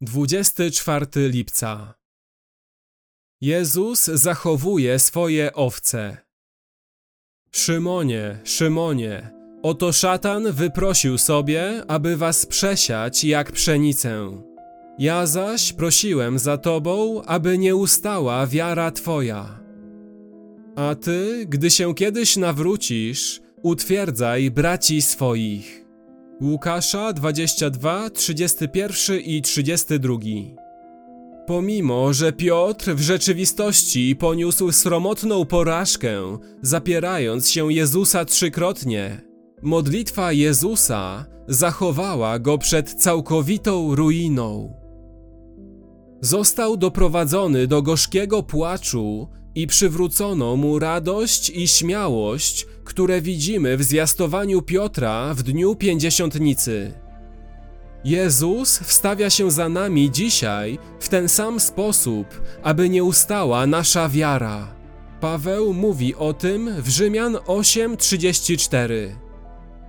24 lipca Jezus zachowuje swoje owce. Szymonie, Szymonie, oto szatan wyprosił sobie, aby was przesiać jak pszenicę. Ja zaś prosiłem za tobą, aby nie ustała wiara twoja. A ty, gdy się kiedyś nawrócisz, utwierdzaj braci swoich. Łukasza 22, 31 i 32. Pomimo, że Piotr w rzeczywistości poniósł sromotną porażkę, zapierając się Jezusa trzykrotnie, modlitwa Jezusa zachowała go przed całkowitą ruiną. Został doprowadzony do gorzkiego płaczu i przywrócono mu radość i śmiałość, które widzimy w zwiastowaniu Piotra w dniu pięćdziesiątnicy. Jezus wstawia się za nami dzisiaj w ten sam sposób, aby nie ustała nasza wiara. Paweł mówi o tym w Rzymian 8:34.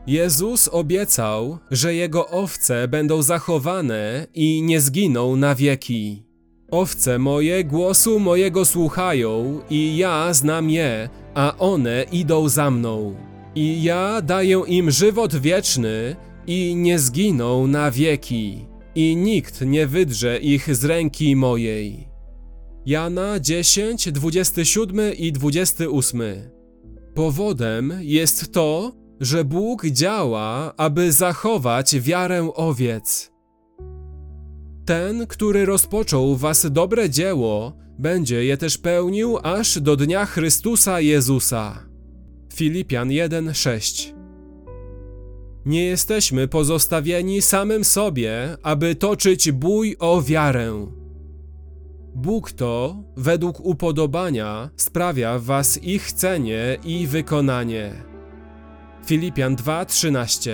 Jezus obiecał, że jego owce będą zachowane i nie zginą na wieki. Owce moje głosu mojego słuchają i ja znam je, a one idą za mną. I ja daję im żywot wieczny i nie zginą na wieki, i nikt nie wydrze ich z ręki mojej. Jana 10, 27 i 28. Powodem jest to, że Bóg działa, aby zachować wiarę owiec. Ten, który rozpoczął was dobre dzieło, będzie je też pełnił aż do dnia Chrystusa Jezusa. Filipian 1:6 Nie jesteśmy pozostawieni samym sobie, aby toczyć bój o wiarę. Bóg to, według upodobania, sprawia w was ich chcenie i wykonanie. Filipian 2:13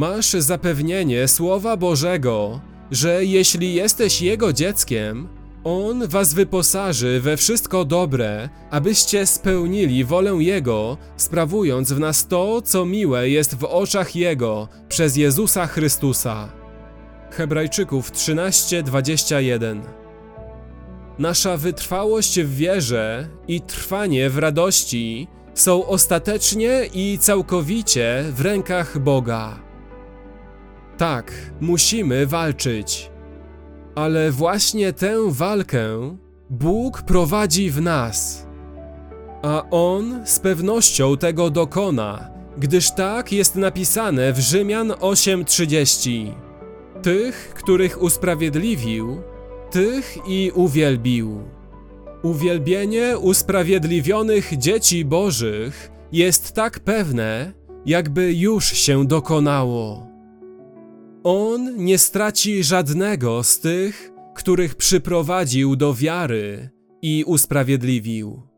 Masz zapewnienie Słowa Bożego, że jeśli jesteś Jego dzieckiem, On was wyposaży we wszystko dobre, abyście spełnili wolę Jego, sprawując w nas to, co miłe jest w oczach Jego, przez Jezusa Chrystusa. Hebrajczyków 13:21 Nasza wytrwałość w wierze i trwanie w radości są ostatecznie i całkowicie w rękach Boga. Tak, musimy walczyć. Ale właśnie tę walkę Bóg prowadzi w nas. A On z pewnością tego dokona, gdyż tak jest napisane w Rzymian 8:30. Tych, których usprawiedliwił, tych i uwielbił. Uwielbienie usprawiedliwionych dzieci Bożych jest tak pewne, jakby już się dokonało. On nie straci żadnego z tych, których przyprowadził do wiary i usprawiedliwił.